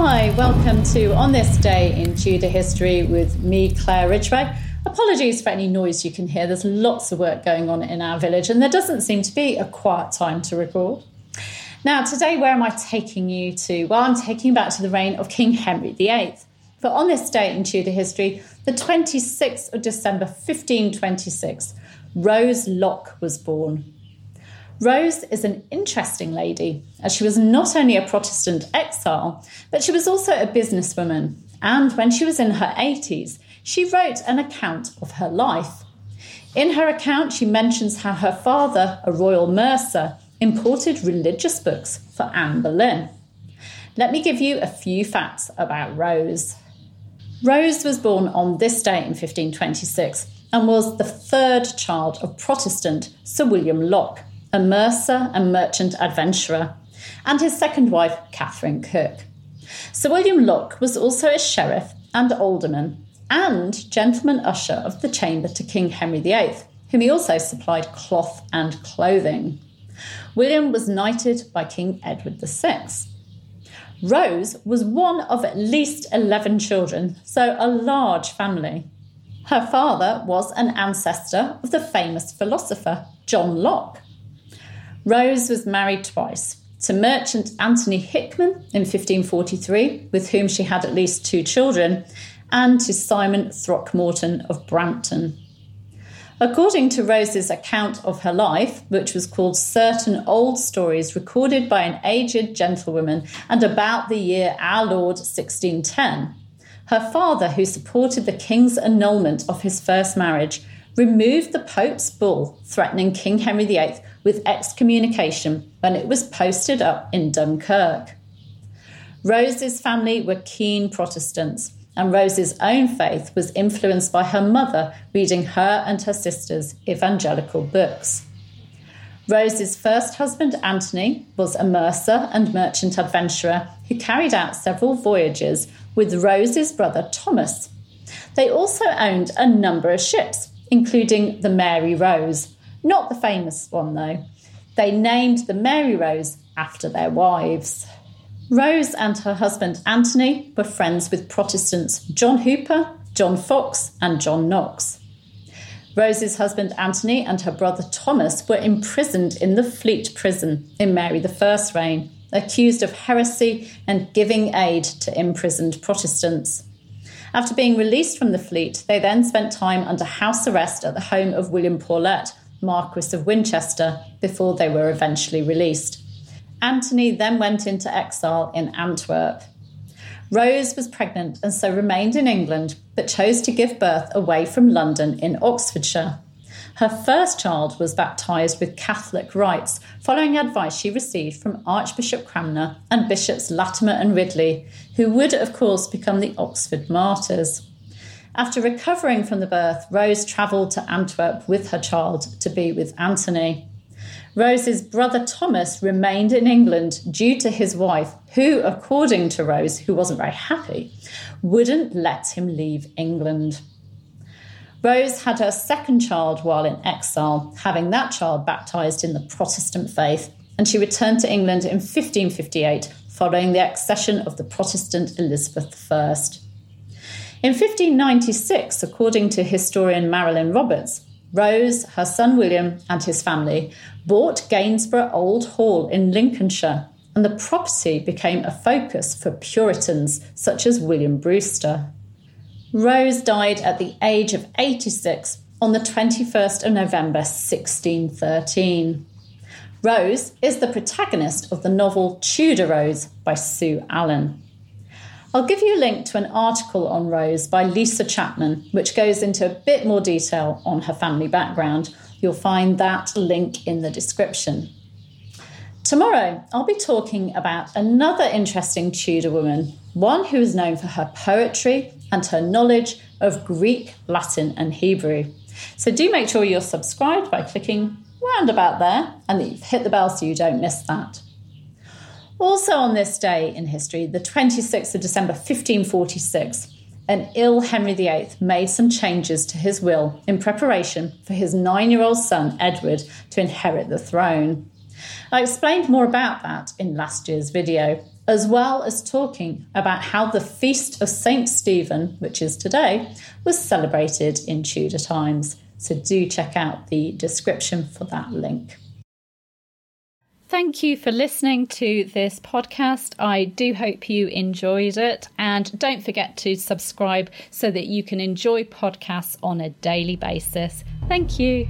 Hi, welcome to On This Day in Tudor History with me, Claire Ridgway. Apologies for any noise you can hear. There's lots of work going on in our village, and there doesn't seem to be a quiet time to record. Now, today, where am I taking you to? Well, I'm taking you back to the reign of King Henry VIII. For on this day in Tudor history, the 26th of December 1526, Rose Locke was born. Rose is an interesting lady, as she was not only a Protestant exile, but she was also a businesswoman. And when she was in her 80s, she wrote an account of her life. In her account, she mentions how her father, a royal mercer, imported religious books for Anne Boleyn. Let me give you a few facts about Rose. Rose was born on this day in 1526 and was the third child of Protestant Sir William Locke a mercer and merchant adventurer, and his second wife, Catherine Cook. Sir William Locke was also a sheriff and alderman and gentleman usher of the chamber to King Henry VIII, whom he also supplied cloth and clothing. William was knighted by King Edward VI. Rose was one of at least 11 children, so a large family. Her father was an ancestor of the famous philosopher John Locke, Rose was married twice to merchant Anthony Hickman in 1543, with whom she had at least two children, and to Simon Throckmorton of Brampton. According to Rose's account of her life, which was called Certain Old Stories Recorded by an Aged Gentlewoman and about the year Our Lord 1610, her father, who supported the king's annulment of his first marriage, removed the Pope's bull threatening King Henry VIII with excommunication when it was posted up in Dunkirk. Rose's family were keen Protestants, and Rose's own faith was influenced by her mother reading her and her sisters' evangelical books. Rose's first husband, Anthony, was a mercer and merchant adventurer who carried out several voyages with Rose's brother Thomas. They also owned a number of ships, including the Mary Rose, not the famous one, though. They named the Mary Rose after their wives. Rose and her husband Anthony were friends with Protestants John Hooper, John Foxe, and John Knox. Rose's husband Anthony and her brother Thomas were imprisoned in the Fleet prison in Mary I's reign, accused of heresy and giving aid to imprisoned Protestants. After being released from the fleet, they then spent time under house arrest at the home of William Paulet, Marquis of Winchester, before they were eventually released. Anthony then went into exile in Antwerp. Rose was pregnant and so remained in England, but chose to give birth away from London in Oxfordshire. Her first child was baptised with Catholic rites, following advice she received from Archbishop Cranmer and Bishops Latimer and Ridley, who would, of course, become the Oxford martyrs. After recovering from the birth, Rose travelled to Antwerp with her child to be with Anthony. Rose's brother Thomas remained in England due to his wife, who, according to Rose, who wasn't very happy, wouldn't let him leave England. Rose had her second child while in exile, having that child baptised in the Protestant faith, and she returned to England in 1558 following the accession of the Protestant Elizabeth I. In 1596, according to historian Marilyn Roberts, Rose, her son William, and his family bought Gainsborough Old Hall in Lincolnshire, and the property became a focus for Puritans such as William Brewster. Rose died at the age of 86 on the 21st of November 1613. Rose is the protagonist of the novel Tudor Rose by Sue Allen. I'll give you a link to an article on Rose by Lisa Chapman, which goes into a bit more detail on her family background. You'll find that link in the description. Tomorrow, I'll be talking about another interesting Tudor woman, one who is known for her poetry and her knowledge of Greek, Latin, and Hebrew. So do make sure you're subscribed by clicking round about there and that you've hit the bell so you don't miss that. Also, on this day in history, the 26th of December 1546, an ill Henry VIII made some changes to his will in preparation for his nine year old son Edward to inherit the throne. I explained more about that in last year's video, as well as talking about how the Feast of St. Stephen, which is today, was celebrated in Tudor times. So do check out the description for that link. Thank you for listening to this podcast. I do hope you enjoyed it. And don't forget to subscribe so that you can enjoy podcasts on a daily basis. Thank you.